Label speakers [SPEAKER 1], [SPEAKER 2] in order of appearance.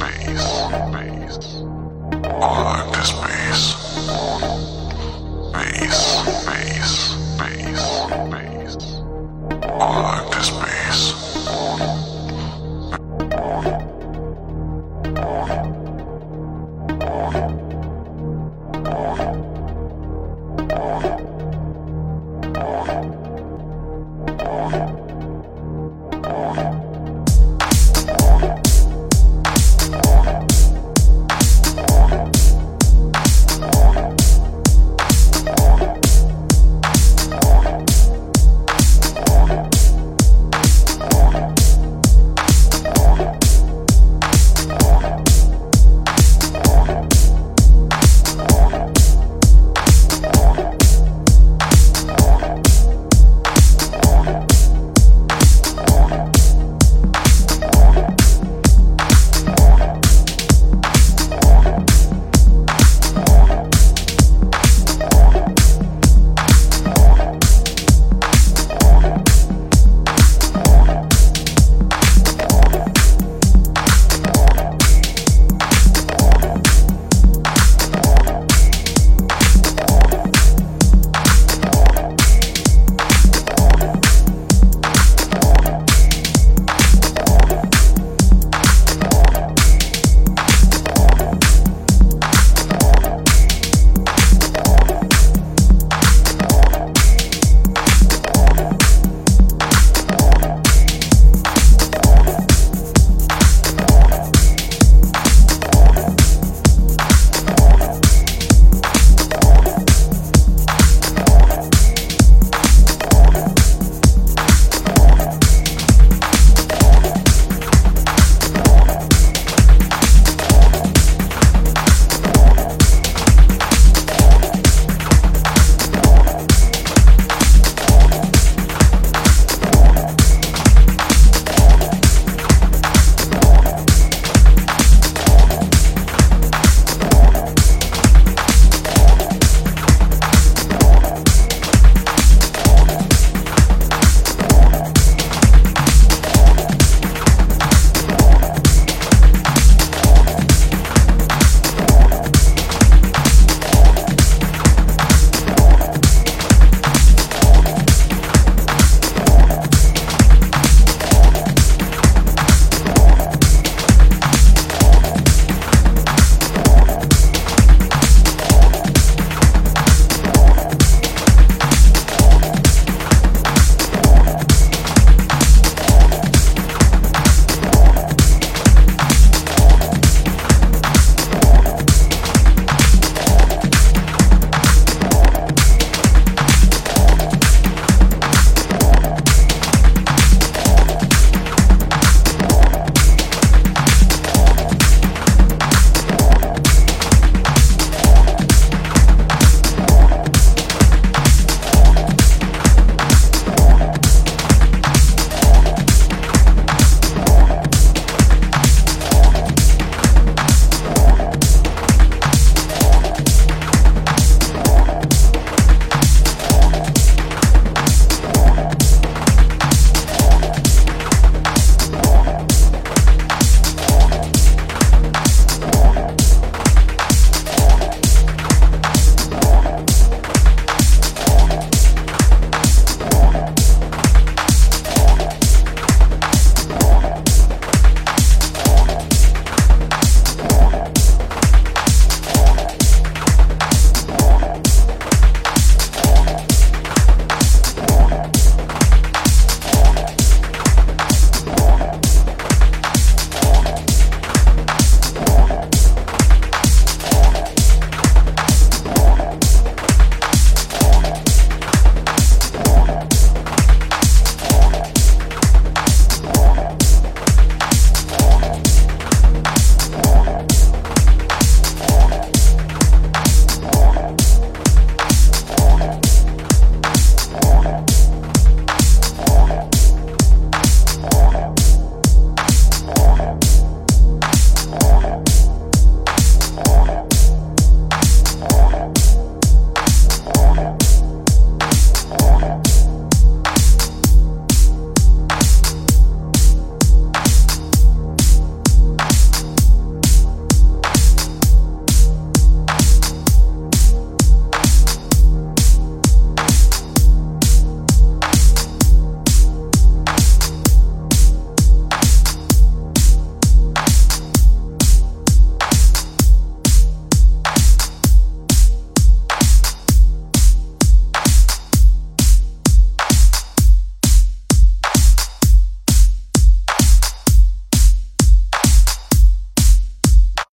[SPEAKER 1] bass, bass,